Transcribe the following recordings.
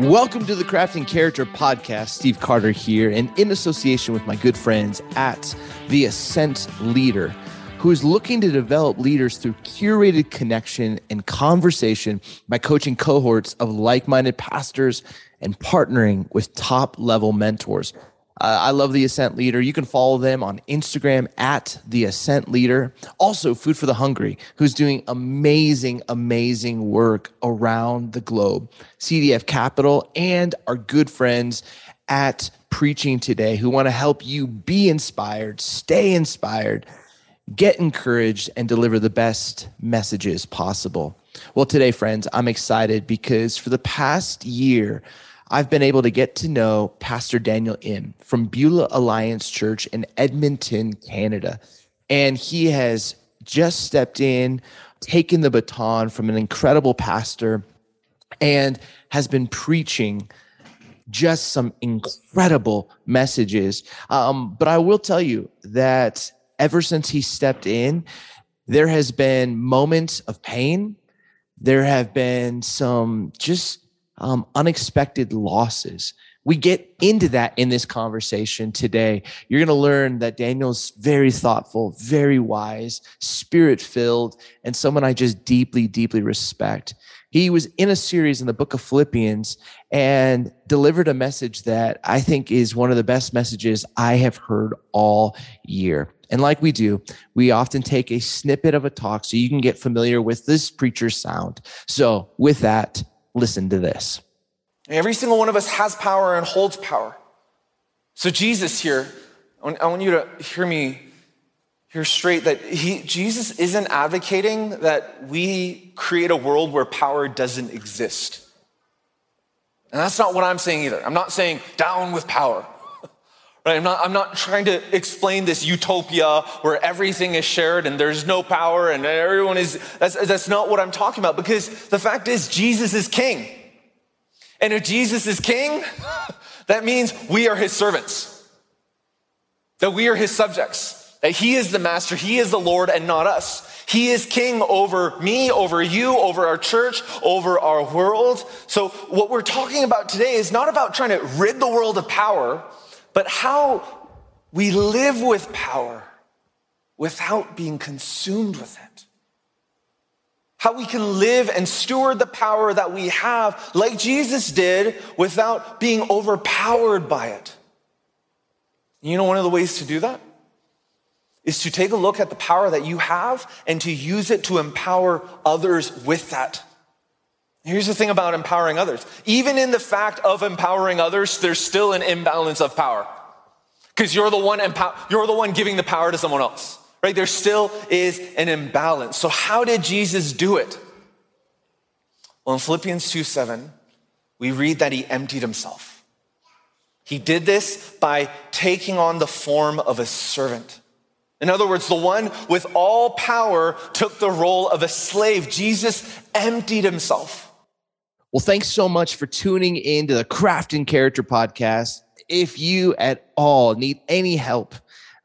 Welcome to the Crafting Character Podcast. Steve Carter here, and in association with my good friends at The Ascent Leader, who is looking to develop leaders through curated connection and conversation by coaching cohorts of like minded pastors and partnering with top level mentors. Uh, I love the Ascent Leader. You can follow them on Instagram at the Ascent Leader. Also, Food for the Hungry, who's doing amazing, amazing work around the globe. CDF Capital and our good friends at Preaching Today, who want to help you be inspired, stay inspired, get encouraged, and deliver the best messages possible. Well, today, friends, I'm excited because for the past year, I've been able to get to know Pastor Daniel Im from Beulah Alliance Church in Edmonton, Canada. And he has just stepped in, taken the baton from an incredible pastor, and has been preaching just some incredible messages. Um, but I will tell you that ever since he stepped in, there has been moments of pain. There have been some just um, unexpected losses. We get into that in this conversation today. You're going to learn that Daniel's very thoughtful, very wise, spirit filled, and someone I just deeply, deeply respect. He was in a series in the book of Philippians and delivered a message that I think is one of the best messages I have heard all year. And like we do, we often take a snippet of a talk so you can get familiar with this preacher's sound. So, with that, Listen to this. Every single one of us has power and holds power. So, Jesus here, I want you to hear me hear straight that he, Jesus isn't advocating that we create a world where power doesn't exist. And that's not what I'm saying either. I'm not saying down with power. Right? I'm not, I'm not trying to explain this utopia where everything is shared and there's no power and everyone is, that's, that's not what I'm talking about because the fact is, Jesus is king. And if Jesus is king, that means we are his servants, that we are his subjects, that he is the master, he is the Lord, and not us. He is king over me, over you, over our church, over our world. So, what we're talking about today is not about trying to rid the world of power but how we live with power without being consumed with it. How we can live and steward the power that we have, like Jesus did, without being overpowered by it. You know, one of the ways to do that is to take a look at the power that you have and to use it to empower others with that. Here's the thing about empowering others. Even in the fact of empowering others, there's still an imbalance of power. Because you're the one empower, you're the one giving the power to someone else. Right? There still is an imbalance. So how did Jesus do it? Well, in Philippians 2 7, we read that he emptied himself. He did this by taking on the form of a servant. In other words, the one with all power took the role of a slave. Jesus emptied himself. Well, thanks so much for tuning in to the Crafting Character podcast. If you at all need any help,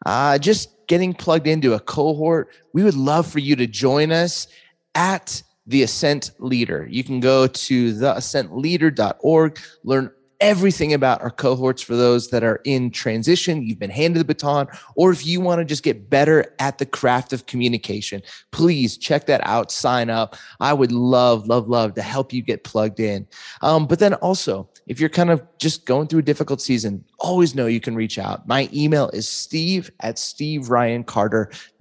uh, just getting plugged into a cohort, we would love for you to join us at the Ascent Leader. You can go to theascentleader.org, learn everything about our cohorts for those that are in transition, you've been handed the baton, or if you want to just get better at the craft of communication, please check that out, sign up. I would love, love, love to help you get plugged in. Um, but then also, if you're kind of just going through a difficult season, always know you can reach out. My email is steve at steveryancarter.com.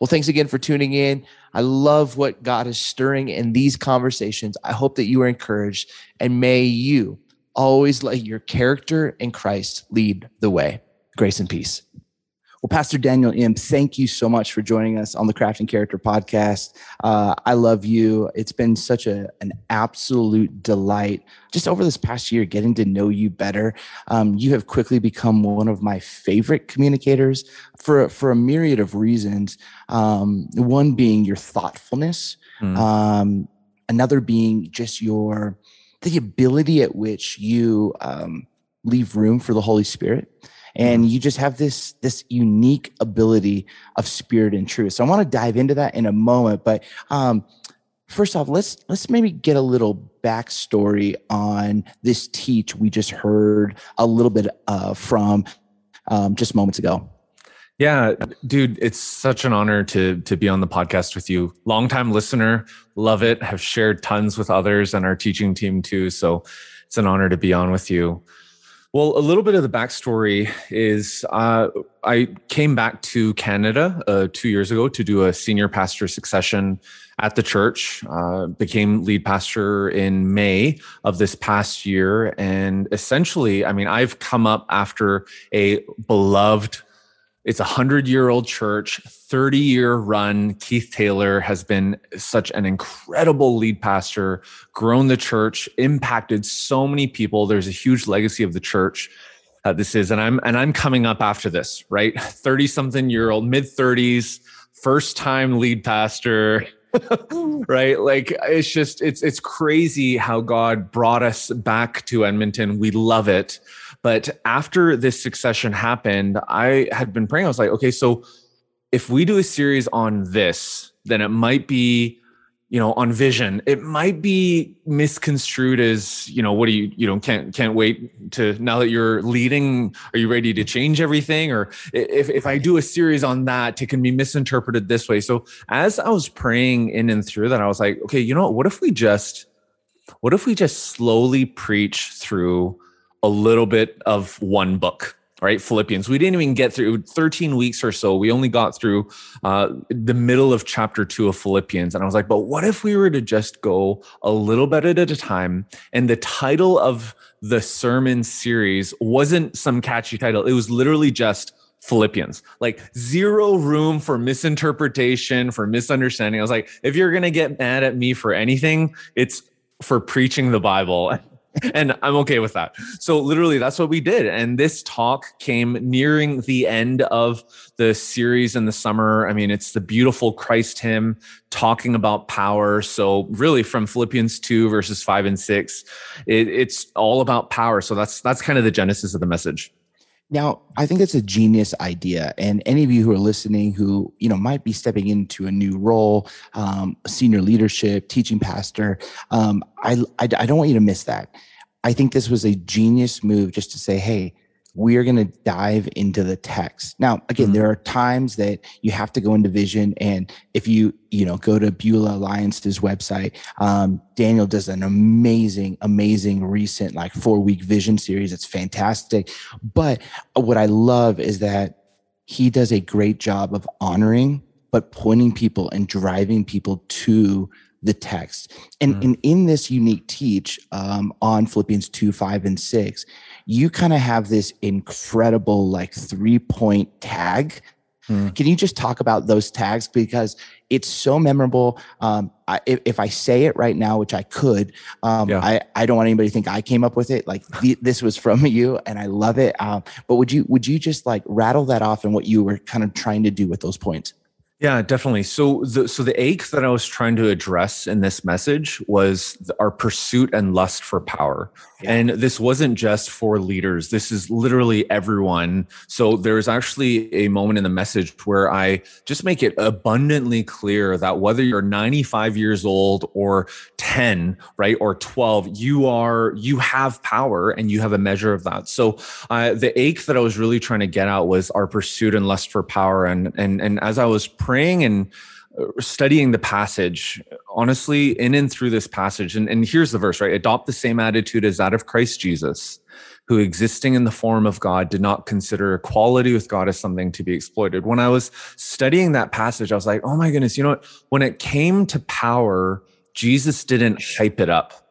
Well, thanks again for tuning in. I love what God is stirring in these conversations. I hope that you are encouraged and may you always let your character in Christ lead the way. Grace and peace. Well, Pastor Daniel Im, thank you so much for joining us on the Crafting Character podcast. Uh, I love you. It's been such a, an absolute delight just over this past year getting to know you better. Um, you have quickly become one of my favorite communicators for, for a myriad of reasons. Um, one being your thoughtfulness, mm. um, another being just your the ability at which you um, leave room for the Holy Spirit and mm-hmm. you just have this this unique ability of spirit and truth so i want to dive into that in a moment but um, first off let's let's maybe get a little backstory on this teach we just heard a little bit uh, from um, just moments ago yeah, dude, it's such an honor to to be on the podcast with you. Longtime listener, love it. Have shared tons with others and our teaching team too. So it's an honor to be on with you. Well, a little bit of the backstory is uh, I came back to Canada uh, two years ago to do a senior pastor succession at the church. Uh, became lead pastor in May of this past year, and essentially, I mean, I've come up after a beloved it's a hundred year old church, 30 year run. Keith Taylor has been such an incredible lead pastor, grown the church, impacted so many people. There's a huge legacy of the church. Uh, this is, and I'm and I'm coming up after this, right? 30 something year old, mid 30s, first time lead pastor. right like it's just it's it's crazy how god brought us back to edmonton we love it but after this succession happened, I had been praying. I was like, okay, so if we do a series on this, then it might be, you know, on vision. It might be misconstrued as, you know, what do you, you know, can't can't wait to now that you're leading, are you ready to change everything? Or if if I do a series on that, it can be misinterpreted this way. So as I was praying in and through that, I was like, okay, you know what? What if we just what if we just slowly preach through a little bit of one book right? Philippians. We didn't even get through 13 weeks or so. We only got through uh, the middle of chapter 2 of philippians. And i was like but what if we were to just go a little bit at a time? And the title of the sermon series wasn't some catchy title. It was literally just Philippians, like zero room for misinterpretation, for misunderstanding. I was like, if you're going to get mad at me for anything, it's for preaching the Bible. and I'm okay with that. So literally that's what we did. And this talk came nearing the end of the series in the summer. I mean, it's the beautiful Christ hymn talking about power. So really from Philippians 2 verses 5 and 6, it, it's all about power. So that's that's kind of the genesis of the message. Now, I think it's a genius idea, and any of you who are listening, who you know might be stepping into a new role, um, senior leadership, teaching pastor, um, I, I I don't want you to miss that. I think this was a genius move just to say, hey, we are going to dive into the text. Now, again, mm-hmm. there are times that you have to go into vision. And if you, you know, go to Beulah Alliance's website, um, Daniel does an amazing, amazing recent like four week vision series. It's fantastic. But what I love is that he does a great job of honoring, but pointing people and driving people to the text. And, mm. and in this unique teach um, on Philippians 2, 5, and 6, you kind of have this incredible like three point tag. Mm. Can you just talk about those tags? Because it's so memorable. Um, I, if, if, I say it right now, which I could, um, yeah. I, I don't want anybody to think I came up with it. Like the, this was from you, and I love it. Um, but would you would you just like rattle that off and what you were kind of trying to do with those points? Yeah, definitely. So the so the ache that I was trying to address in this message was our pursuit and lust for power. And this wasn't just for leaders. This is literally everyone. So there's actually a moment in the message where I just make it abundantly clear that whether you're 95 years old or 10, right, or 12, you are you have power and you have a measure of that. So uh, the ache that I was really trying to get out was our pursuit and lust for power. And and and as I was praying and studying the passage honestly in and through this passage and, and here's the verse right? Adopt the same attitude as that of christ jesus who existing in the form of god did not consider equality with god as something to be exploited. When i was studying that passage i was like oh my goodness you know what? When it came to power jesus didn't hype it up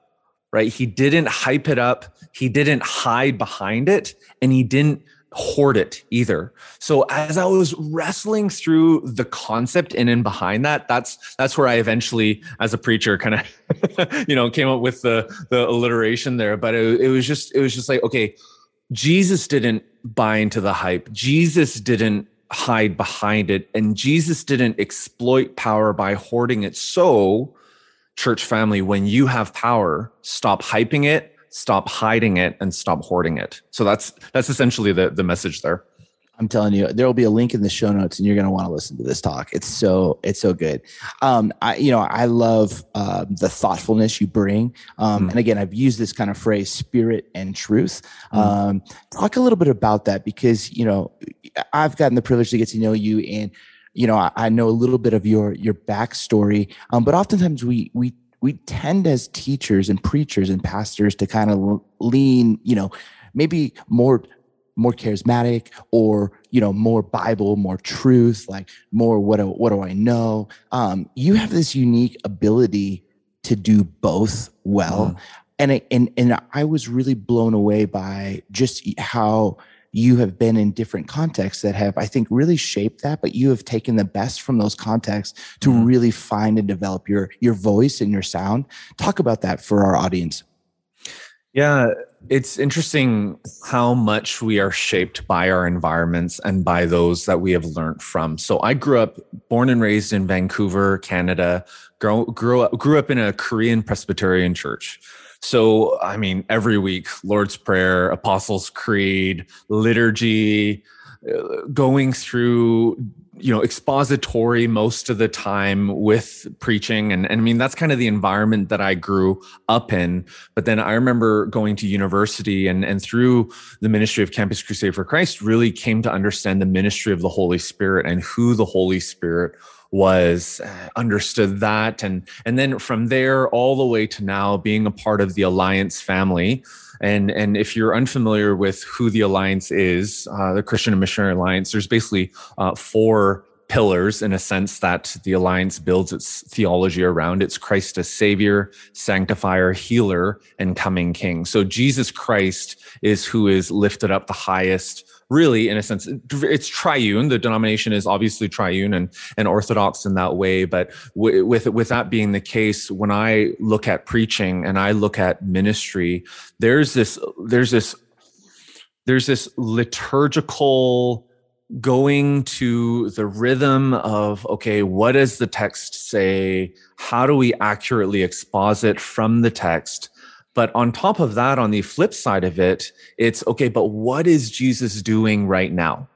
right? He didn't hype it up. He didn't hide behind it and he didn't hoard it either. So as I was wrestling through the concept in and behind that, that's that's where I eventually, as a preacher, kind of, you know, came up with the the alliteration there. But it, it was just it was just like, okay, Jesus didn't buy into the hype. Jesus didn't hide behind it, and Jesus didn't exploit power by hoarding it. So, church family, when you have power, stop hyping it stop hiding it and stop hoarding it so that's that's essentially the the message there I'm telling you, there will be a link in the show notes, and you're going to want to listen to this talk. It's so it's so good. Um, I you know I love uh, the thoughtfulness you bring, um, mm. and again, I've used this kind of phrase, spirit and truth. Mm. Um, talk a little bit about that because you know I've gotten the privilege to get to know you, and you know I, I know a little bit of your your backstory, um, but oftentimes we we we tend as teachers and preachers and pastors to kind of lean, you know, maybe more more charismatic or you know more bible more truth like more what do, what do i know um you have this unique ability to do both well mm. and it, and and i was really blown away by just how you have been in different contexts that have, I think, really shaped that. But you have taken the best from those contexts to mm-hmm. really find and develop your your voice and your sound. Talk about that for our audience. Yeah, it's interesting how much we are shaped by our environments and by those that we have learned from. So I grew up, born and raised in Vancouver, Canada. Grew, grew up, grew up in a Korean Presbyterian church. So, I mean, every week, Lord's Prayer, Apostles' Creed, liturgy, uh, going through you know expository most of the time with preaching. And, and i mean that's kind of the environment that i grew up in. But then i remember going to university and and through the ministry of campus crusade for christ really came to understand the ministry of the holy spirit and who the holy spirit was uh, understood that. And and then from there all the way to now being a part of the alliance family. And and if you're unfamiliar with who the alliance is uh, the christian and missionary alliance there's basically uh, four pillars in a sense that the alliance builds its theology around. It's christ as savior sanctifier healer and coming king. So jesus christ is who is lifted up the highest really in a sense it's triune. The denomination is obviously triune and and orthodox in that way. But w- with with that being the case when i look at preaching and i look at ministry there's this there's this there's this liturgical going to the rhythm of okay what does the text say? How do we accurately exposit from the text but on top of that, on the flip side of it, it's okay, but what is Jesus doing right now?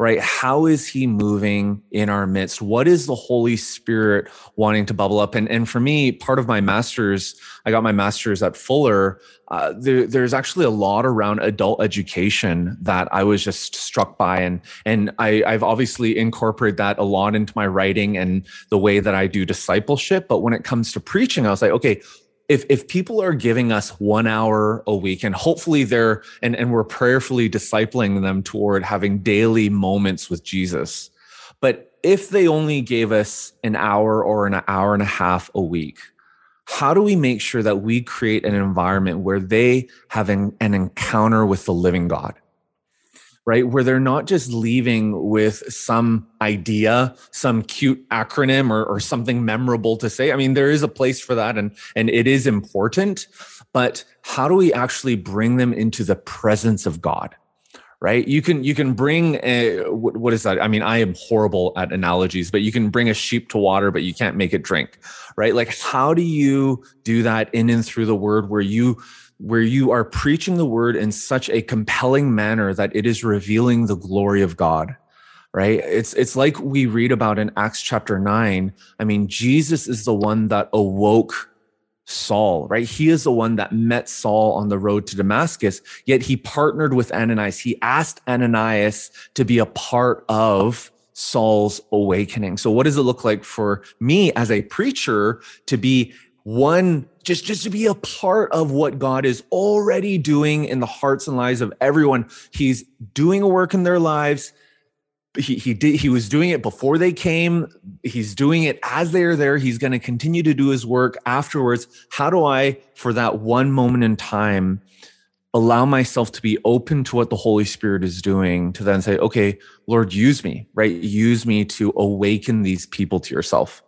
Right? How is he moving in our midst? What is the Holy Spirit wanting to bubble up? And, and for me, part of my master's, I got my master's at Fuller. Uh, there, there's actually a lot around adult education that I was just struck by. And, and I, I've obviously incorporated that a lot into my writing and the way that I do discipleship. But when it comes to preaching, I was like, okay, if if people are giving us one hour a week and hopefully they're and, and we're prayerfully discipling them toward having daily moments with jesus. But if they only gave us an hour or an hour and a half a week how do we make sure that we create an environment where they have an, an encounter with the living god right? Where they're not just leaving with some idea, some cute acronym or, or something memorable to say. I mean, there is a place for that and, and it is important, but how do we actually bring them into the presence of God? right you can you can bring a, what, what is that i mean i am horrible at analogies but you can bring a sheep to water but you can't make it drink right like how do you do that in and through the word where you where you are preaching the word in such a compelling manner that it is revealing the glory of God right? It's it's like we read about in acts chapter 9 i mean jesus is the one that awoke saul right? He is the one that met saul on the road to damascus yet he partnered with ananias. He asked ananias to be a part of saul's awakening. So what does it look like for me as a preacher to be one just just to be a part of what God is already doing in the hearts and lives of everyone. He's doing a work in their lives. He he did he was doing it before they came. He's doing it as they're there. He's going to continue to do his work afterwards. How do I for that one moment in time allow myself to be open to what the Holy Spirit is doing to then say, okay, Lord, use me, right? Use me to awaken these people to yourself.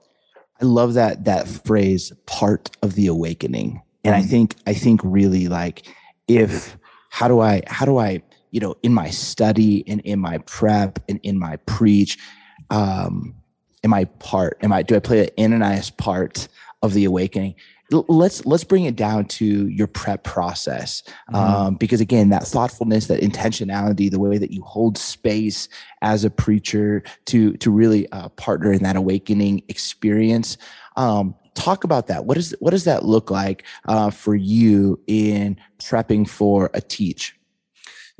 I love that that phrase, part of the awakening. And I mm. think I think really like if how do I how do I, you know, in my study and in my prep and in my preach, um, am I part? Am I do I play an Ananias part of the awakening? Let's let's bring it down to your prep process mm-hmm. um, because again that thoughtfulness that intentionality the way that you hold space as a preacher to to really uh, partner in that awakening experience um, talk about that what is what does that look like uh, for you in prepping for a teach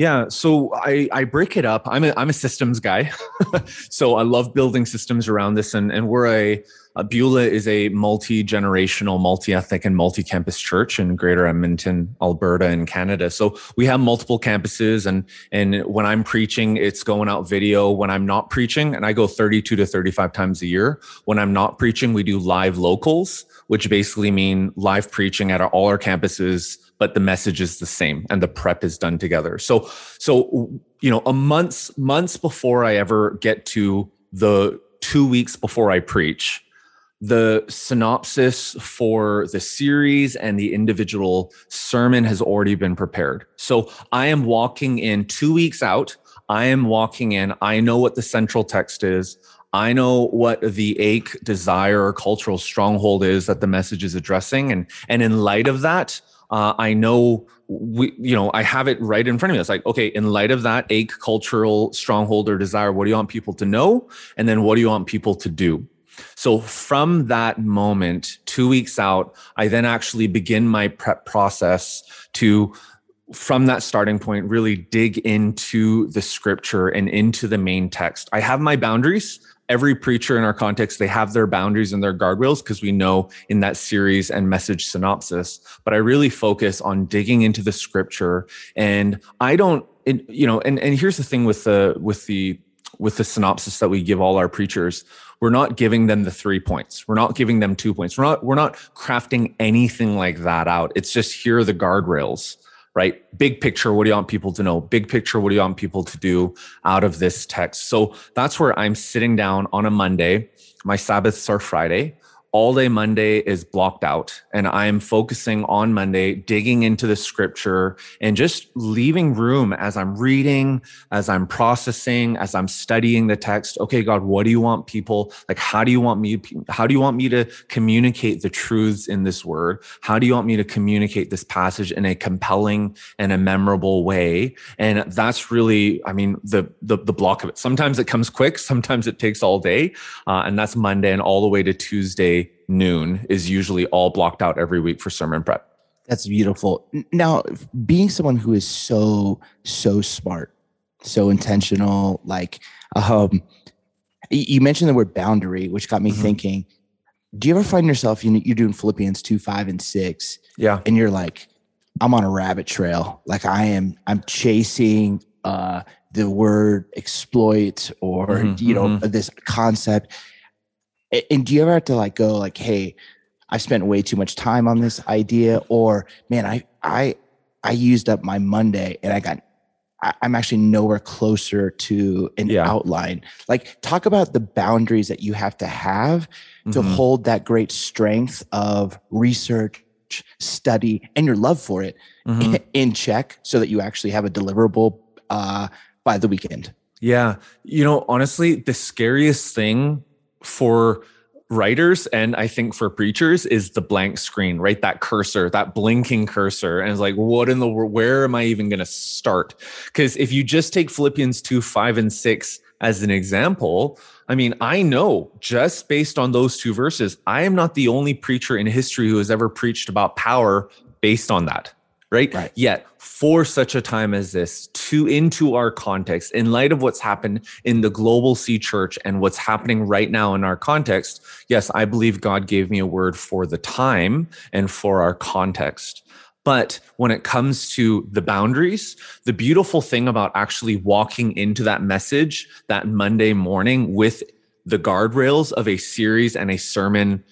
yeah, so I, I break it up. I'm a, I'm a systems guy. so I love building systems around this. And, and we're a, a Beulah is a multi generational, multi ethnic, and multi campus church in Greater Edmonton, Alberta, in Canada. So we have multiple campuses, and and when I'm preaching, it's going out video. When I'm not preaching, and I go 32 to 35 times a year. When I'm not preaching, we do live locals, which basically mean live preaching at all our campuses but the message is the same and the prep is done together. So, so, you know, a months, months before I ever get to the two weeks before I preach, the synopsis for the series and the individual sermon has already been prepared. So I am walking in two weeks out. I am walking in. I know what the central text is. I know what the ache, desire, cultural stronghold is that the message is addressing. And, and in light of that, uh, I know we, you know, I have it right in front of me. It's like, okay, in light of that ache, cultural stronghold or desire, what do you want people to know? And then what do you want people to do? So from that moment, two weeks out, I then actually begin my prep process to from that starting point really dig into the scripture and into the main text. I have my boundaries. Every preacher in our context they have their boundaries and their guardrails because we know in that series and message synopsis. But i really focus on digging into the scripture. And i don't you know and and here's the thing with the with the with the synopsis that we give all our preachers we're not giving them the three points we're not giving them two points we're not we're not crafting anything like that out it's just here are the guardrails right? Big picture, what do you want people to know? Big picture, what do you want people to do out of this text? So that's where I'm sitting down on a Monday. My Sabbaths are Friday all day Monday is blocked out and I'm focusing on Monday, digging into the scripture and just leaving room as I'm reading, as I'm processing, as I'm studying the text. Okay, God, what do you want people like? How do you want me? How do you want me to communicate the truths in this word? How do you want me to communicate this passage in a compelling and a memorable way? And that's really, I mean, the, the, the block of it. Sometimes it comes quick. Sometimes it takes all day. Uh, and that's Monday and all the way to Tuesday noon is usually all blocked out every week for sermon prep. That's beautiful. Now, being someone who is so so smart, so intentional, like um, you mentioned the word boundary, which got me mm-hmm. thinking. Do you ever find yourself you you're doing Philippians two, five, and six? Yeah, and you're like, I'm on a rabbit trail. Like I am, I'm chasing uh, the word exploit or mm-hmm, you know mm-hmm. this concept and do you ever have to like go like, hey, I spent way too much time on this idea, or man, I I I used up my Monday and I got I'm actually nowhere closer to an yeah. outline. Like, talk about the boundaries that you have to have mm-hmm. to hold that great strength of research, study, and your love for it mm-hmm. in check so that you actually have a deliverable uh, by the weekend. Yeah. You know, honestly, the scariest thing for writers and I think for preachers is the blank screen, right? That cursor, that blinking cursor. And it's like, what in the world? Where am I even going to start? Because if you just take Philippians 2, 5, and 6 as an example, I mean, I know just based on those two verses, I am not the only preacher in history who has ever preached about power based on that right? right? Yet, for such a time as this, to into our context, in light of what's happened in the global C church and what's happening right now in our context, yes, I believe God gave me a word for the time and for our context. But when it comes to the boundaries, the beautiful thing about actually walking into that message that Monday morning with the guardrails of a series and a sermon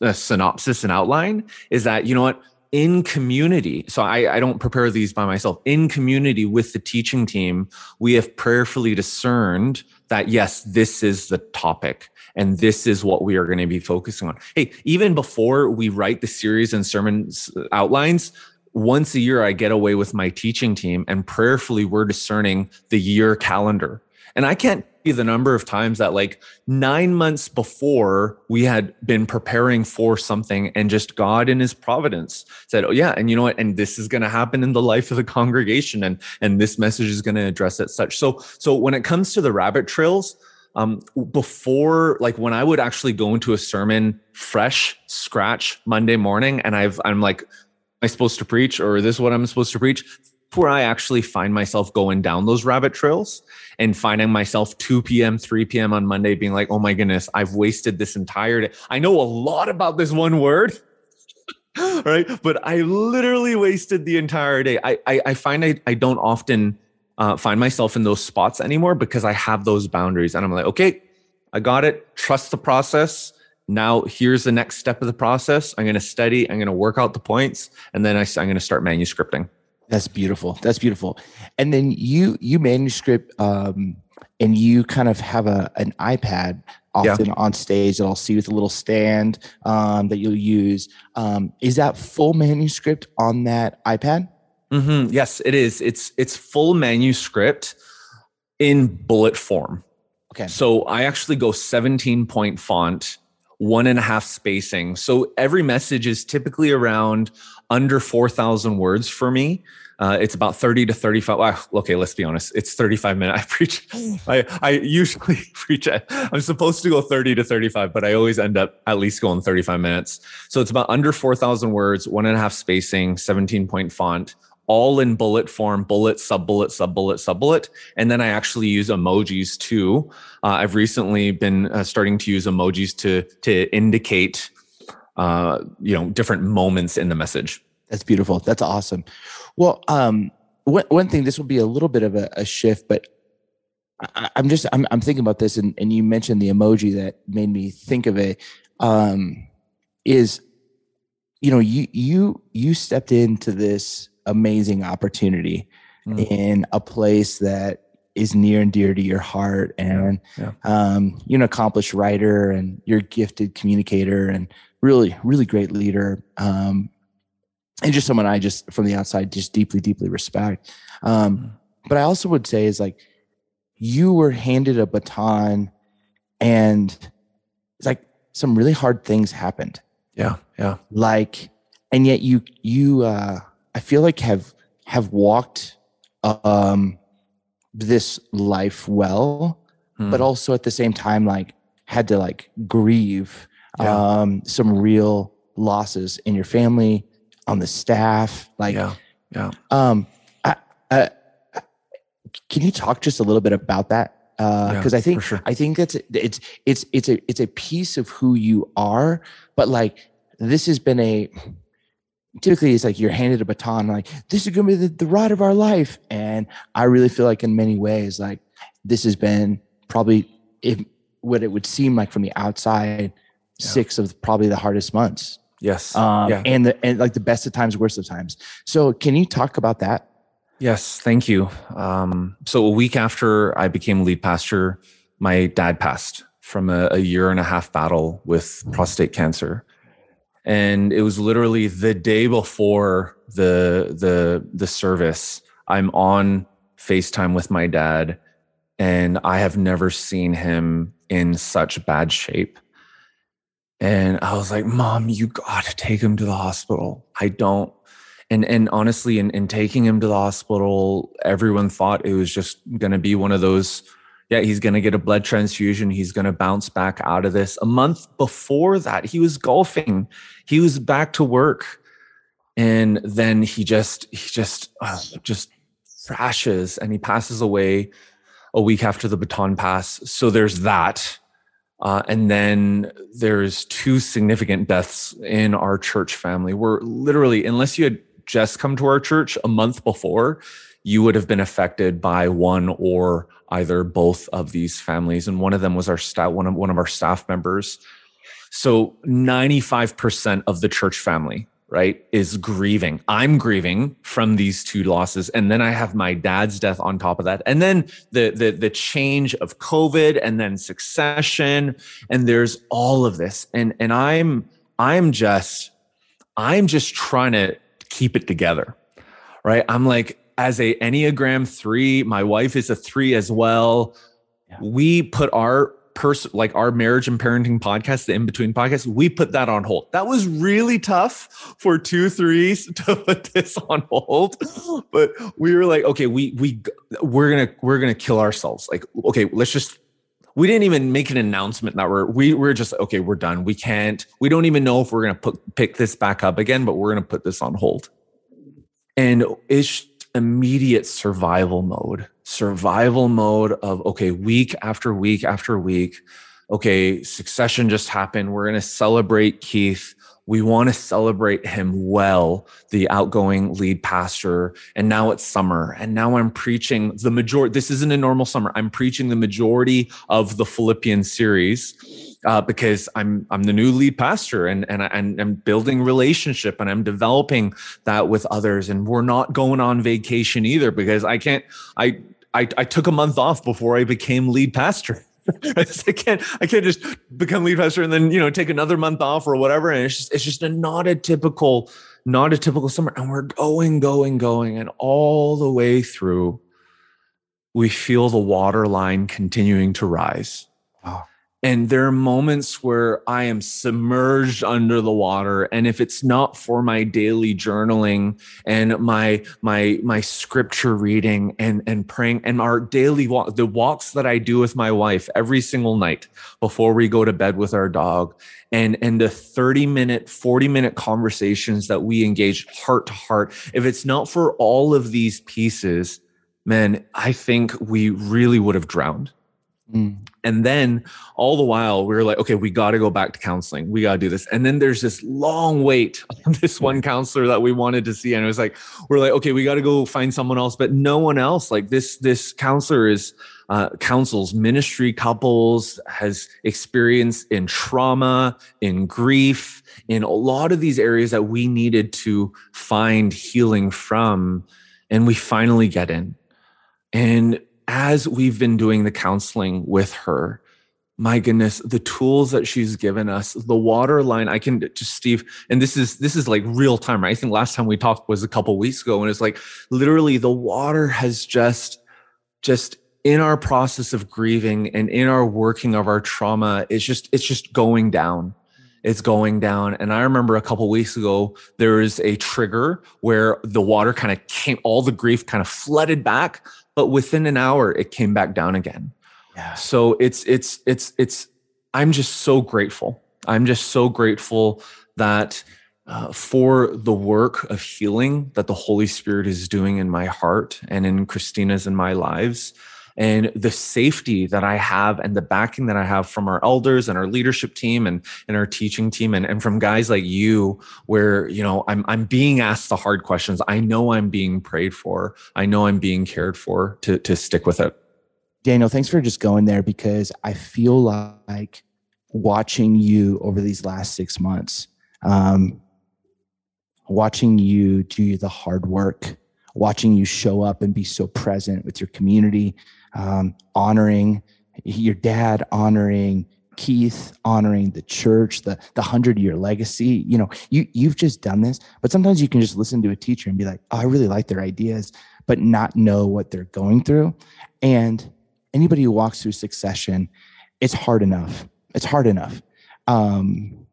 a synopsis and outline is that, you know what? In community, so I, I don't prepare these by myself, in community with the teaching team, we have prayerfully discerned that yes, this is the topic and this is what we are going to be focusing on. Hey, even before we write the series and sermons outlines, once a year I get away with my teaching team and prayerfully we're discerning the year calendar. And I can't the number of times that like nine months before we had been preparing for something and just God in his providence said, Oh yeah, and you know what? And this is going to happen in the life of the congregation and and this message is going to address it such. So so when it comes to the rabbit trails, um, before like when I would actually go into a sermon fresh, scratch Monday morning, and I've I'm like, am I supposed to preach or is this what I'm supposed to preach? Where I actually find myself going down those rabbit trails and finding myself 2 p.m., 3 p.m. on Monday being like, oh my goodness, I've wasted this entire day. I know a lot about this one word. right. But I literally wasted the entire day. I I, I find I, I don't often uh, find myself in those spots anymore because I have those boundaries. And I'm like, okay, I got it. Trust the process. Now here's the next step of the process. I'm going to study. I'm going to work out the points, and then I, I'm going to start manuscripting. That's beautiful. That's beautiful. And then you you manuscript um, and you kind of have a an iPad often yeah. on stage that I'll see with a little stand um, that you'll use. Um, is that full manuscript on that iPad? Mm-hmm. Yes, it is. It's it's full manuscript in bullet form. Okay. So I actually go 17 point font, one and a half spacing. So every message is typically around under 4,000 words for me. Uh, it's about 30 to 35. Well, okay, let's be honest. It's 35 minutes. I preach, I, I usually preach, I'm supposed to go 30 to 35, but I always end up at least going 35 minutes. So it's about under 4,000 words, one and a half spacing, 17 point font, all in bullet form, bullet, sub bullet, sub bullet, sub bullet. And then I actually use emojis too. Uh, I've recently been uh, starting to use emojis to, to indicate, uh, you know, different moments in the message. That's beautiful. That's awesome. Well, um, one, one thing, this will be a little bit of a, a shift, but I, am just, I'm, I'm thinking about this and, and you mentioned the emoji that made me think of it. Um, is, you know, you, you, you stepped into this amazing opportunity mm. in a place that is near and dear to your heart and yeah. um, you're an accomplished writer and you're a gifted communicator and really really great leader um, and just someone i just from the outside just deeply deeply respect um, mm. but i also would say is like you were handed a baton and it's like some really hard things happened yeah yeah like and yet you you uh I feel like have have walked um this life well, hmm. but also at the same time like had to like grieve yeah. um some real losses in your family, on the staff, like yeah, yeah. Um, I, I, can you talk just a little bit about that? because uh, yeah, I think sure. I think that's it's it's it's a it's a piece of who you are, but like this has been a typically it's like you're handed a baton like this is going to be the, the ride of our life. And i really feel like in many ways like this has been probably if what it would seem like from the outside yeah. six of probably the hardest months. Yes. Um, yeah. and the and like the best of times worst of times. So can you talk about that? Yes thank you. Um, so a week after i became lead pastor my dad passed from a, a year and a half battle with prostate cancer and it was literally the day before the the the service i'm on facetime with my dad and i have never seen him in such bad shape. And i was like mom you gotta take him to the hospital. I don't and and honestly in, in taking him to the hospital everyone thought it was just gonna be one of those yeah, he's going to get a blood transfusion. He's going to bounce back out of this. A month before that, he was golfing. He was back to work. And then he just, he just, uh, just crashes and he passes away a week after the baton pass. So there's that. Uh, and then there's two significant deaths in our church family. We're literally, unless you had just come to our church a month before, you would have been affected by one or either both of these families and one of them was our staff one of one of our staff members. So 95% of the church family right is grieving. I'm grieving from these two losses and then i have my dad's death on top of that and then the the the change of covid and then succession and there's all of this and and i'm i'm just i'm just trying to keep it together right? I'm like as a enneagram 3 my wife is a 3 as well yeah. we put our person like our marriage and parenting podcast, the in between podcast, we put that on hold. That was really tough for two threes to put this on hold. But we were like, okay, we we we're gonna we're gonna kill ourselves. Like, okay, let's just we didn't even make an announcement that we're we we're just okay, we're done. We can't, we don't even know if we're gonna put pick this back up again, but we're gonna put this on hold. And it's immediate survival mode. Survival mode of okay week after week after week okay succession just happened. We're going to celebrate keith. We want to celebrate him well the outgoing lead pastor. And now it's summer. And now i'm preaching the majority this isn't a normal summer. I'm preaching the majority of the philippian series uh, because I'm I'm the new lead pastor and and and I'm building relationship and I'm developing that with others. And we're not going on vacation either because I can't I I, I took a month off before I became lead pastor. I can't I can't just become lead pastor and then you know take another month off or whatever. And it's just it's just a not a typical not a typical summer. And we're going going going. And all the way through we feel the water line continuing to rise. And there are moments where I am submerged under the water. And if it's not for my daily journaling and my my my scripture reading and, and praying and our daily walk, the walks that I do with my wife every single night before we go to bed with our dog, and and the 30 minute, 40 minute conversations that we engage heart to heart, if it's not for all of these pieces, man, I think we really would have drowned. Mm. And then all the while, we were like, okay, we got to go back to counseling. We got to do this. And then there's this long wait on this one counselor that we wanted to see. And it was like, we're like, okay, we got to go find someone else, but no one else. Like this, this counselor is uh, counsels ministry couples, has experience in trauma, in grief, in a lot of these areas that we needed to find healing from. And we finally get in. And as we've been doing the counseling with her, my goodness, the tools that she's given us, the water line, I can just Steve, and this is this is like real time, right? I think last time we talked was a couple weeks ago, and it's like literally the water has just just in our process of grieving and in our working of our trauma, it's just it's just going down it's going down. And I remember a couple weeks ago, there was a trigger where the water kind of came, all the grief kind of flooded back but within an hour it came back down again yeah. so it's it's it's it's i'm just so grateful i'm just so grateful that uh, for the work of healing that the holy spirit is doing in my heart and in christina's and my lives and the safety that I have and the backing that I have from our elders and our leadership team and, and our teaching team and, and from guys like you, where, you know, I'm, I'm being asked the hard questions. I know I'm being prayed for. I know I'm being cared for to, to stick with it. Daniel, thanks for just going there because I feel like watching you over these last six months, um, watching you do the hard work, watching you show up and be so present with your community, um, honoring your dad, honoring Keith, honoring the church, the the hundred year legacy. You know, you you've just done this, but sometimes you can just listen to a teacher and be like, "Oh, I really like their ideas," but not know what they're going through. And anybody who walks through succession, it's hard enough. It's hard enough, um,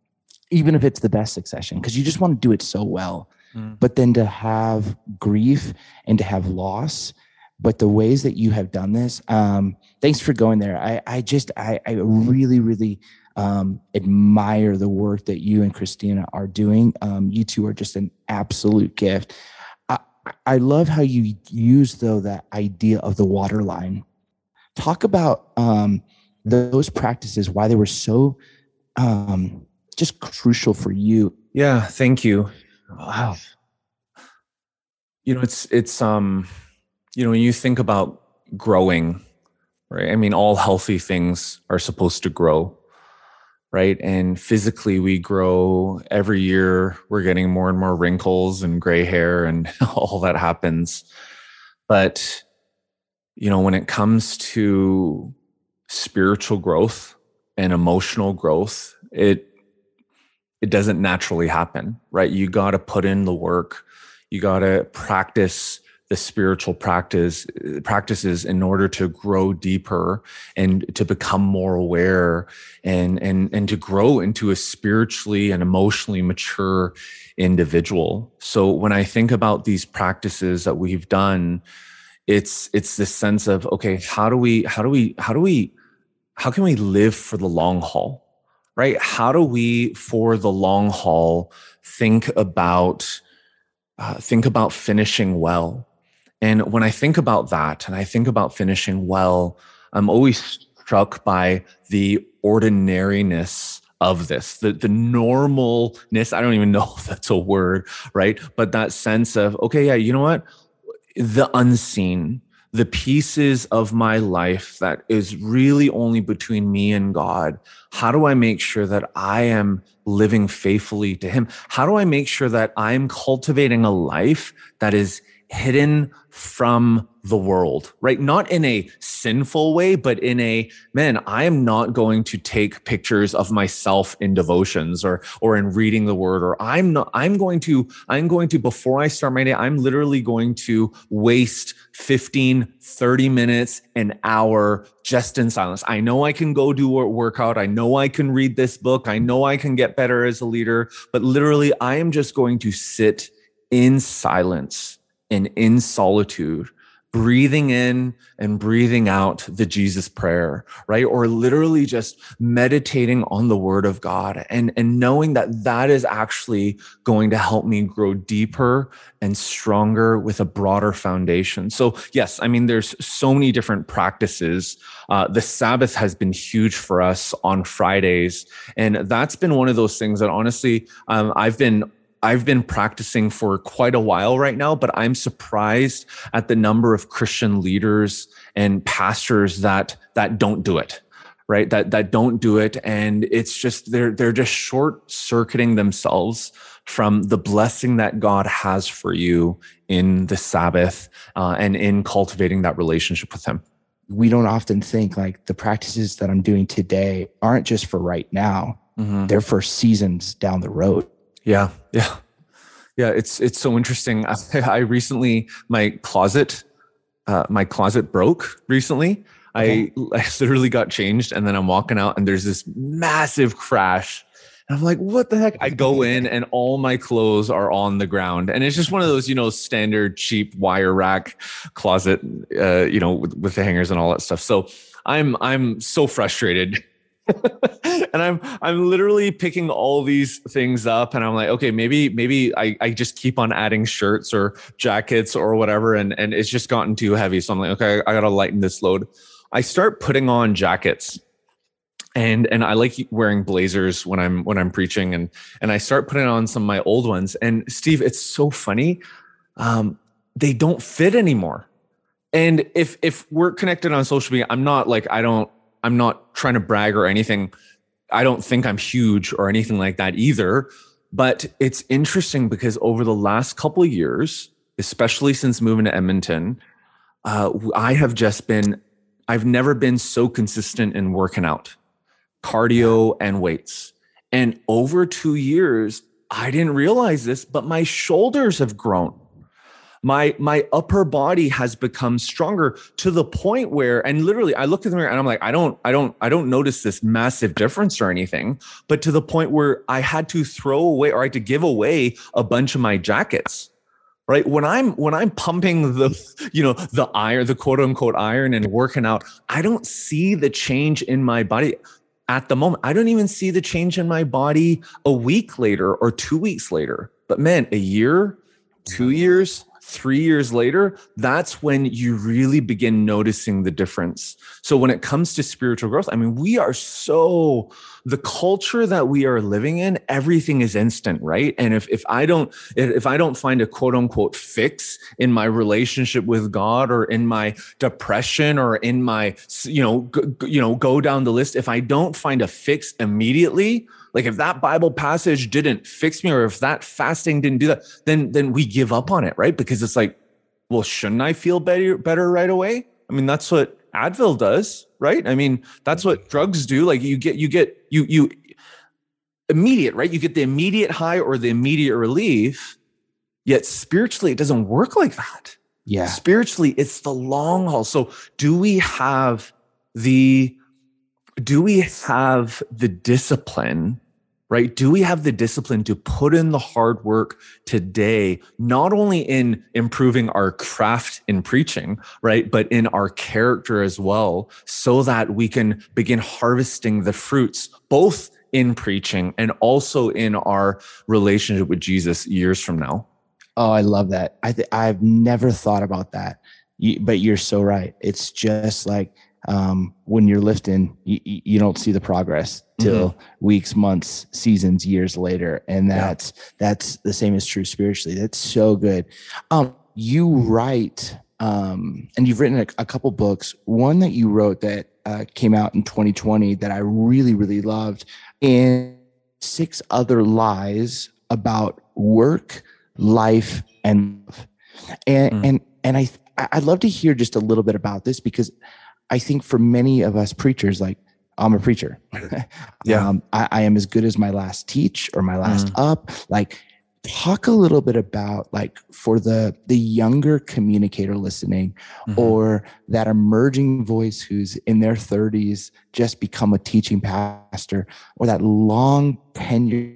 even if it's the best succession, because you just want to do it so well. Mm. But then to have grief and to have loss but the ways that you have done this um, thanks for going there. I, I just I, I really really um, admire the work that you and christina are doing. Um, you two are just an absolute gift. I, I love how you use though that idea of the water line talk about um, those practices why they were so um, just crucial for you. Yeah thank you. Wow. You know it's it's um you know, when you think about growing, right? I mean, all healthy things are supposed to grow. right? And physically, we grow every year. We're getting more and more wrinkles and gray hair, and all that happens. But, you know, when it comes to spiritual growth and emotional growth, it it doesn't naturally happen, right? You got to put in the work. You got to practice the spiritual practice practices in order to grow deeper and to become more aware and and and to grow into a spiritually and emotionally mature individual. So when i think about these practices that we've done it's it's this sense of okay how do we how do we how do we how can we live for the long haul right? How do we for the long haul think about uh, think about finishing well and when I think about that and I think about finishing well, I'm always struck by the ordinariness of this, the, the normalness. I don't even know if that's a word, right? But that sense of, okay, yeah, you know what? The unseen, the pieces of my life that is really only between me and God. How do I make sure that I am living faithfully to Him? How do I make sure that I'm cultivating a life that is hidden from the world, right? Not in a sinful way, but in a man, I am not going to take pictures of myself in devotions or or in reading the word or I'm not I'm going to I'm going to before I start my day, I'm literally going to waste 15 30 minutes an hour just in silence. I know I can go do a workout. I know I can read this book. I know I can get better as a leader, but literally I am just going to sit in silence and in solitude, breathing in and breathing out the Jesus prayer, right? Or literally just meditating on the word of God and, and knowing that that is actually going to help me grow deeper and stronger with a broader foundation. So, yes, I mean, there's so many different practices. Uh, the Sabbath has been huge for us on Fridays. And that's been one of those things that honestly, um, I've been I've been practicing for quite a while right now, but I'm surprised at the number of Christian leaders and pastors that that don't do it right that that don't do it and it's just they're they're just short circuiting themselves from the blessing that God has for you in the Sabbath uh, and in cultivating that relationship with Him. We don't often think like the practices that I'm doing today aren't just for right now; mm-hmm. they're for seasons down the road. Yeah, yeah, yeah. It's it's so interesting. I, I recently my closet, uh, my closet broke recently. Okay. I I literally got changed, and then I'm walking out, and there's this massive crash. And I'm like, what the heck? I go in and all my clothes are on the ground. And it's just one of those, you know, standard cheap wire rack closet, uh, you know, with, with the hangers and all that stuff. So I'm I'm so frustrated and I'm I'm literally picking all these things up and I'm like, okay, maybe maybe I, I just keep on adding shirts or jackets or whatever, and, and it's just gotten too heavy. So I'm like, okay, I gotta lighten this load. I start putting on jackets and and I like wearing blazers when I'm when I'm preaching and and I start putting on some of my old ones. And Steve, it's so funny. Um, they don't fit anymore. And if if we're connected on social media, I'm not like I don't I'm not trying to brag or anything. I don't think I'm huge or anything like that either. But it's interesting because over the last couple of years, especially since moving to Edmonton, uh, I have just been, I've never been so consistent in working out, cardio and weights. And over two years, I didn't realize this, but my shoulders have grown my my upper body has become stronger to the point where and literally i look in the mirror and i'm like i don't i don't i don't notice this massive difference or anything but to the point where i had to throw away or i had to give away a bunch of my jackets right? When i'm when i'm pumping the you know the iron the quote unquote iron and working out i don't see the change in my body at the moment. I don't even see the change in my body a week later or two weeks later. But man a year two years three years later, that's when you really begin noticing the difference. So when it comes to spiritual growth, I mean, we are so the culture that we are living in, everything is instant, right? And if if I don't if I don't find a quote unquote fix in my relationship with God or in my depression or in my you know you know go down the list, if I don't find a fix immediately, like if that Bible passage didn't fix me or if that fasting didn't do that, then then we give up on it, right? Because it's like, well, shouldn't I feel better better right away? I mean, that's what Advil does, right? I mean, that's what drugs do. Like you get you get you you immediate, right? You get the immediate high or the immediate relief. Yet spiritually, it doesn't work like that. Yeah. Spiritually, it's the long haul. So do we have the do we have the discipline right? Do we have the discipline to put in the hard work today, not only in improving our craft in preaching, right, but in our character as well, so that we can begin harvesting the fruits, both in preaching and also in our relationship with Jesus years from now? Oh, I love that. I th- I've never thought about that, you, but you're so right. It's just like um, when you're lifting, you, you don't see the progress till mm-hmm. weeks, months, seasons, years later, and that's yeah. that's the same is true spiritually. That's so good. Um, you write, um, and you've written a, a, couple books. One that you wrote that uh, came out in 2020 that I really really loved, and six other lies about work, life, and and mm. and and I I'd love to hear just a little bit about this because I think for many of us preachers, like I'm a preacher. yeah. Um, I, I, am as good as my last teach or my last mm. up. Like, talk a little bit about like for the the younger communicator listening mm-hmm. or that emerging voice who's in their 30s just become a teaching pastor or that long tenure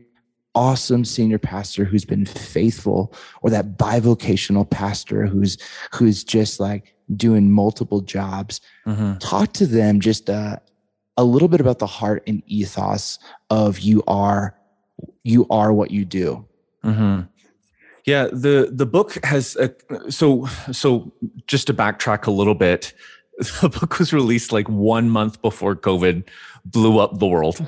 awesome senior pastor who's been faithful or that bivocational pastor who's who's just like doing multiple jobs mm-hmm. talk to them just uh, a little bit about the heart and ethos of you are you are what you do mm-hmm. yeah the the book has a, so so just to backtrack a little bit the book was released like one month before covid blew up the world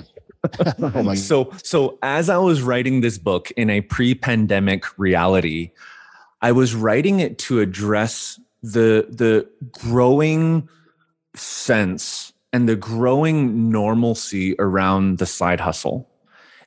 oh so so as i was writing this book in a pre-pandemic reality i was writing it to address the the growing sense and the growing normalcy around the side hustle.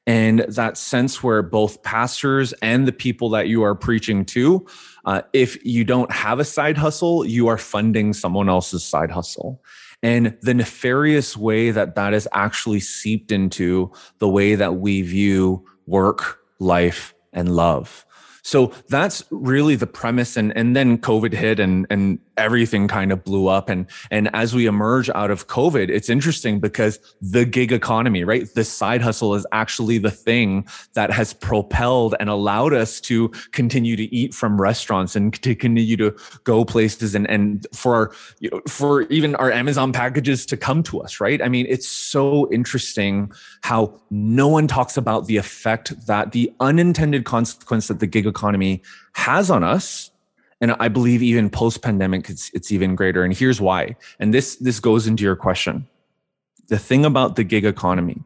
And that sense where both pastors and the people that you are preaching to uh, if you don't have a side hustle you are funding someone else's side hustle and the nefarious way that that is actually seeped into the way that we view work life and love so that's really the premise. And, and then COVID hit and, and everything kind of blew up. And, and as we emerge out of COVID, it's interesting because the gig economy, right? The side hustle is actually the thing that has propelled and allowed us to continue to eat from restaurants and to continue to go places and, and for our, you know, for even our Amazon packages to come to us, right? I mean, it's so interesting how no one talks about the effect that the unintended consequence that the gig economy has on us and i believe even post pandemic it's, it's even greater. And here's why. And this this goes into your question. The thing about the gig economy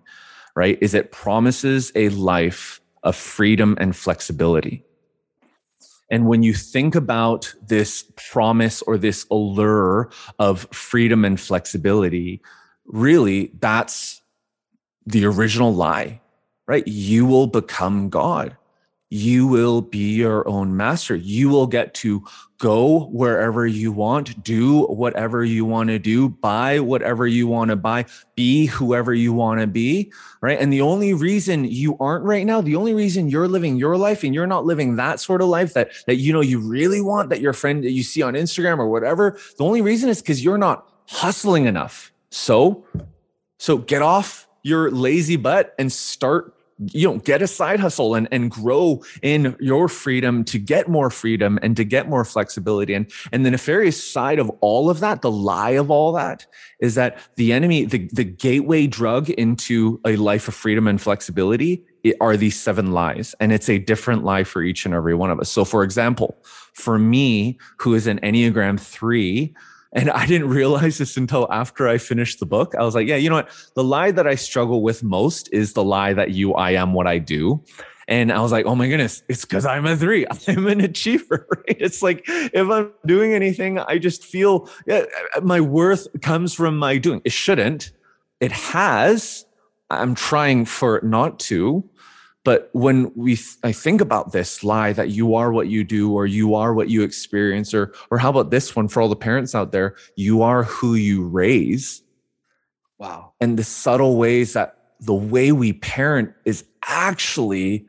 right is it promises a life of freedom and flexibility. And when you think about this promise or this allure of freedom and flexibility really that's the original lie right? You will become god you will be your own master. You will get to go wherever you want, do whatever you want to do, buy whatever you want to buy, be whoever you want to be. Right. And the only reason you aren't right now, the only reason you're living your life and you're not living that sort of life that, that you know you really want, that your friend that you see on Instagram or whatever, the only reason is because you're not hustling enough. So, so get off your lazy butt and start you know get a side hustle and and grow in your freedom to get more freedom and to get more flexibility. And and the nefarious side of all of that the lie of all that is that the enemy the the gateway drug into a life of freedom and flexibility are these seven lies. And it's a different lie for each and every one of us. So for example for me who is an enneagram 3 and I didn't realize this until after I finished the book. I was like, yeah, you know what? The lie that I struggle with most is the lie that you, I am what I do. And I was like, oh my goodness, it's because I'm a three. I'm an achiever, right? It's like if I'm doing anything, I just feel yeah, my worth comes from my doing. It shouldn't. It has. I'm trying for it not to. But when we, th- I think about this lie that you are what you do, or you are what you experience, or or how about this one for all the parents out there? You are who you raise. Wow. And the subtle ways that the way we parent is actually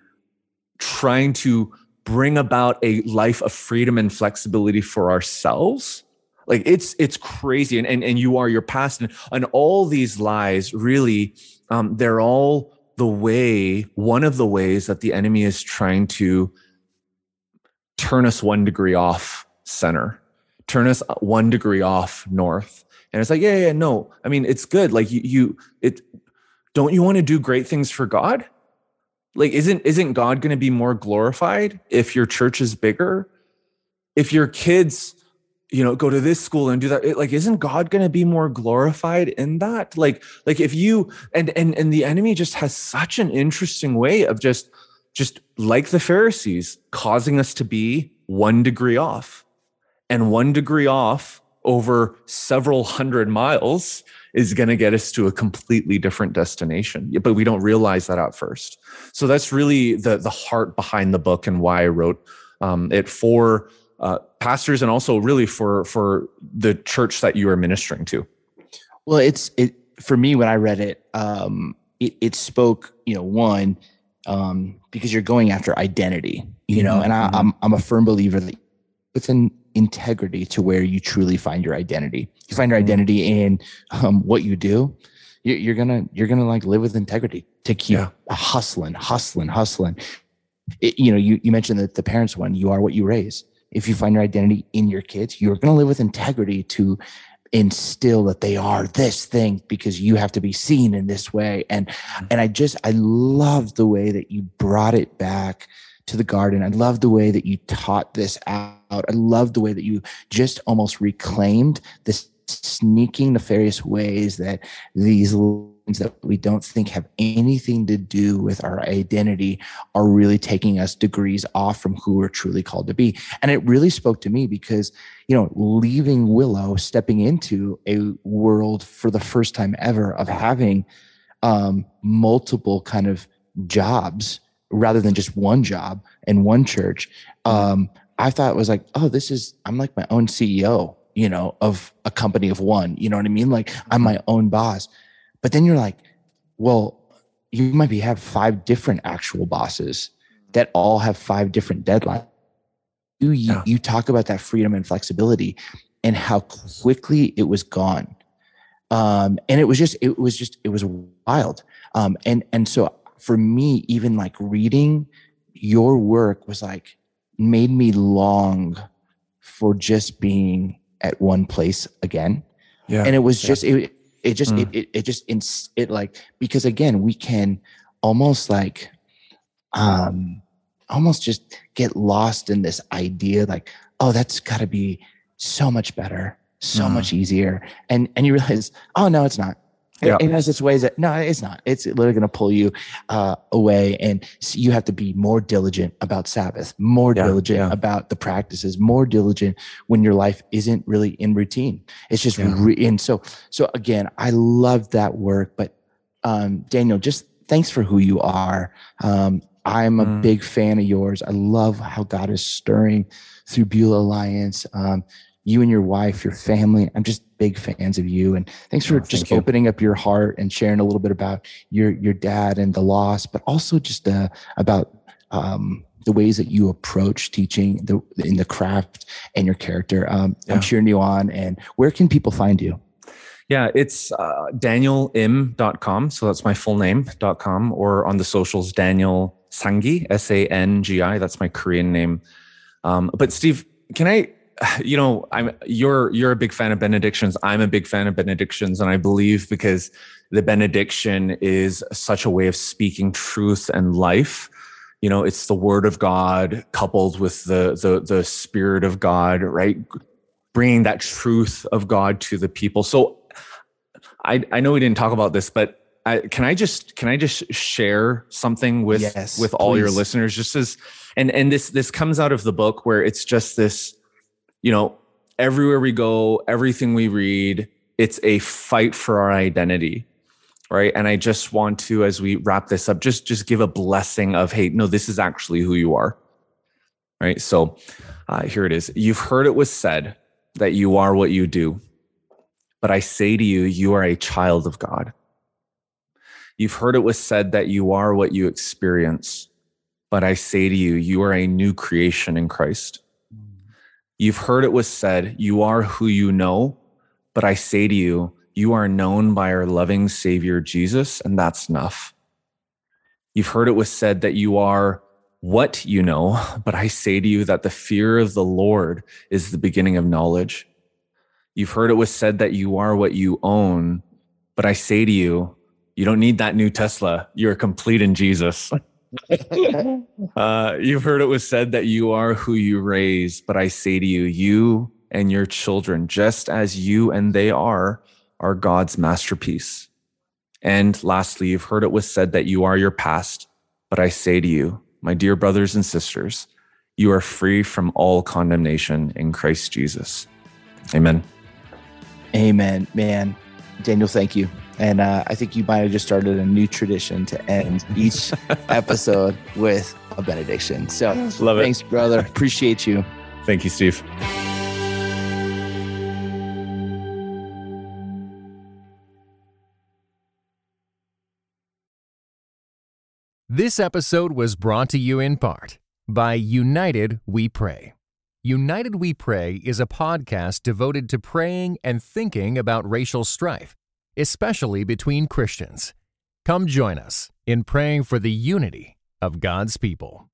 trying to bring about a life of freedom and flexibility for ourselves like it's it's crazy and and, and you are your past and, and all these lies really um, they're all the way, one of the ways that the enemy is trying to turn us one degree off center, turn us uh, one degree off north. And it's like, yeah, yeah, no. I mean, it's good. Like you, you it don't you want to do great things for God? Like, isn't isn't God going to be more glorified if your church is bigger? If your kids you know go to this school and do that it, like isn't god going to be more glorified in that? Like like if you and and and the enemy just has such an interesting way of just just like the pharisees causing us to be one degree off and one degree off over several hundred miles is going to get us to a completely different destination. But we don't realize that at first. So that's really the the heart behind the book and why i wrote um, it for uh, pastors and also really for for the church that you are ministering to well it's it for me when i read it um it, it spoke you know one um because you're going after identity you know mm-hmm. and I, am I'm, I'm a firm believer that with an integrity to where you truly find your identity you find your mm-hmm. identity in um, what you do you're gonna you're gonna like live with integrity to keep yeah. hustling hustling hustling it, you know you, you mentioned that the parents one you are what you raise if you find your identity in your kids, you're going to live with integrity to instill that they are this thing because you have to be seen in this way. And mm-hmm. and i just i love the way that you brought it back to the garden. I love the way that you taught this out. I love the way that you just almost reclaimed this sneaking nefarious ways that these that we don't think have anything to do with our identity are really taking us degrees off from who we're truly called to be. And it really spoke to me because, you know, leaving Willow, stepping into a world for the first time ever of having um, multiple kind of jobs rather than just one job and one church. Um, I thought it was like, oh, this is, I'm like my own CEO, you know, of a company of one. You know what I mean? Like I'm my own boss. But then you're like, well, you might be have five different actual bosses that all have five different deadlines. You, yeah. you talk about that freedom and flexibility and how quickly it was gone. Um, and it was just, it was just, it was wild. Um, and, and so for me, even like reading your work was like, made me long for just being at one place again. Yeah. And it was yeah. just, it, it just mm. it, it, it just it, it like because again we can almost like um almost just get lost in this idea like oh that's got to be so much better so mm. much easier and and you realize oh no it's not yeah. It, has its ways that no, it's not. It's literally going to pull you uh, away, and you have to be more diligent about Sabbath, more yeah, diligent yeah. about the practices, more diligent when your life isn't really in routine. It's just re- and so so again, I love that work. But um, Daniel, just thanks for who you are. Um, I'm a mm. big fan of yours. I love how God is stirring through Beulah Alliance. Um, you and your wife, your family. I'm just big fans of you. And thanks for oh, just opening up your heart and sharing a little bit about your your dad and the loss, but also just uh, about um, the ways that you approach teaching the, in the craft and your character. Um, yeah. I'm cheering you on. And where can people find you? Yeah, it's uh, danielim.com. So that's my full name.com or on the socials, Daniel Sangi, S A N G I. That's my Korean name. Um, but Steve, can I, you know, I'm you're you're a big fan of benedictions. I'm a big fan of benedictions, and I believe because the benediction is such a way of speaking truth and life. You know, it's the word of God coupled with the the the spirit of God, right? Bringing that truth of God to the people. So I, I know we didn't talk about this, but I, can I just can I just share something with yes, with all please. your listeners? Just as and and this this comes out of the book where it's just this, you know, everywhere we go, everything we read, it's a fight for our identity, right? And I just want to, as we wrap this up, just just give a blessing of, hey, no, this is actually who you are, right? So uh, here it is. You've heard it was said that you are what you do. But I say to you, you are a child of God. You've heard it was said that you are what you experience. But I say to you, you are a new creation in Christ. You've heard it was said, you are who you know. But I say to you, you are known by our loving Savior Jesus, and that's enough. You've heard it was said that you are what you know, but I say to you that the fear of the Lord is the beginning of knowledge. You've heard it was said that you are what you own, but I say to you, you don't need that new Tesla. You're complete in Jesus. uh, you've heard it was said that you are who you raise, but I say to you, you and your children, just as you and they are, are God's masterpiece. And lastly, you've heard it was said that you are your past, but I say to you, my dear brothers and sisters, you are free from all condemnation in Christ Jesus. Amen. Amen, man. Daniel, thank you. And uh, I think you might have just started a new tradition to end each episode with a benediction. So, love it. Thanks, brother. Appreciate you. Thank you, Steve. This episode was brought to you in part by United We Pray. United We Pray is a podcast devoted to praying and thinking about racial strife, especially between Christians. Come join us in praying for the unity of God's people.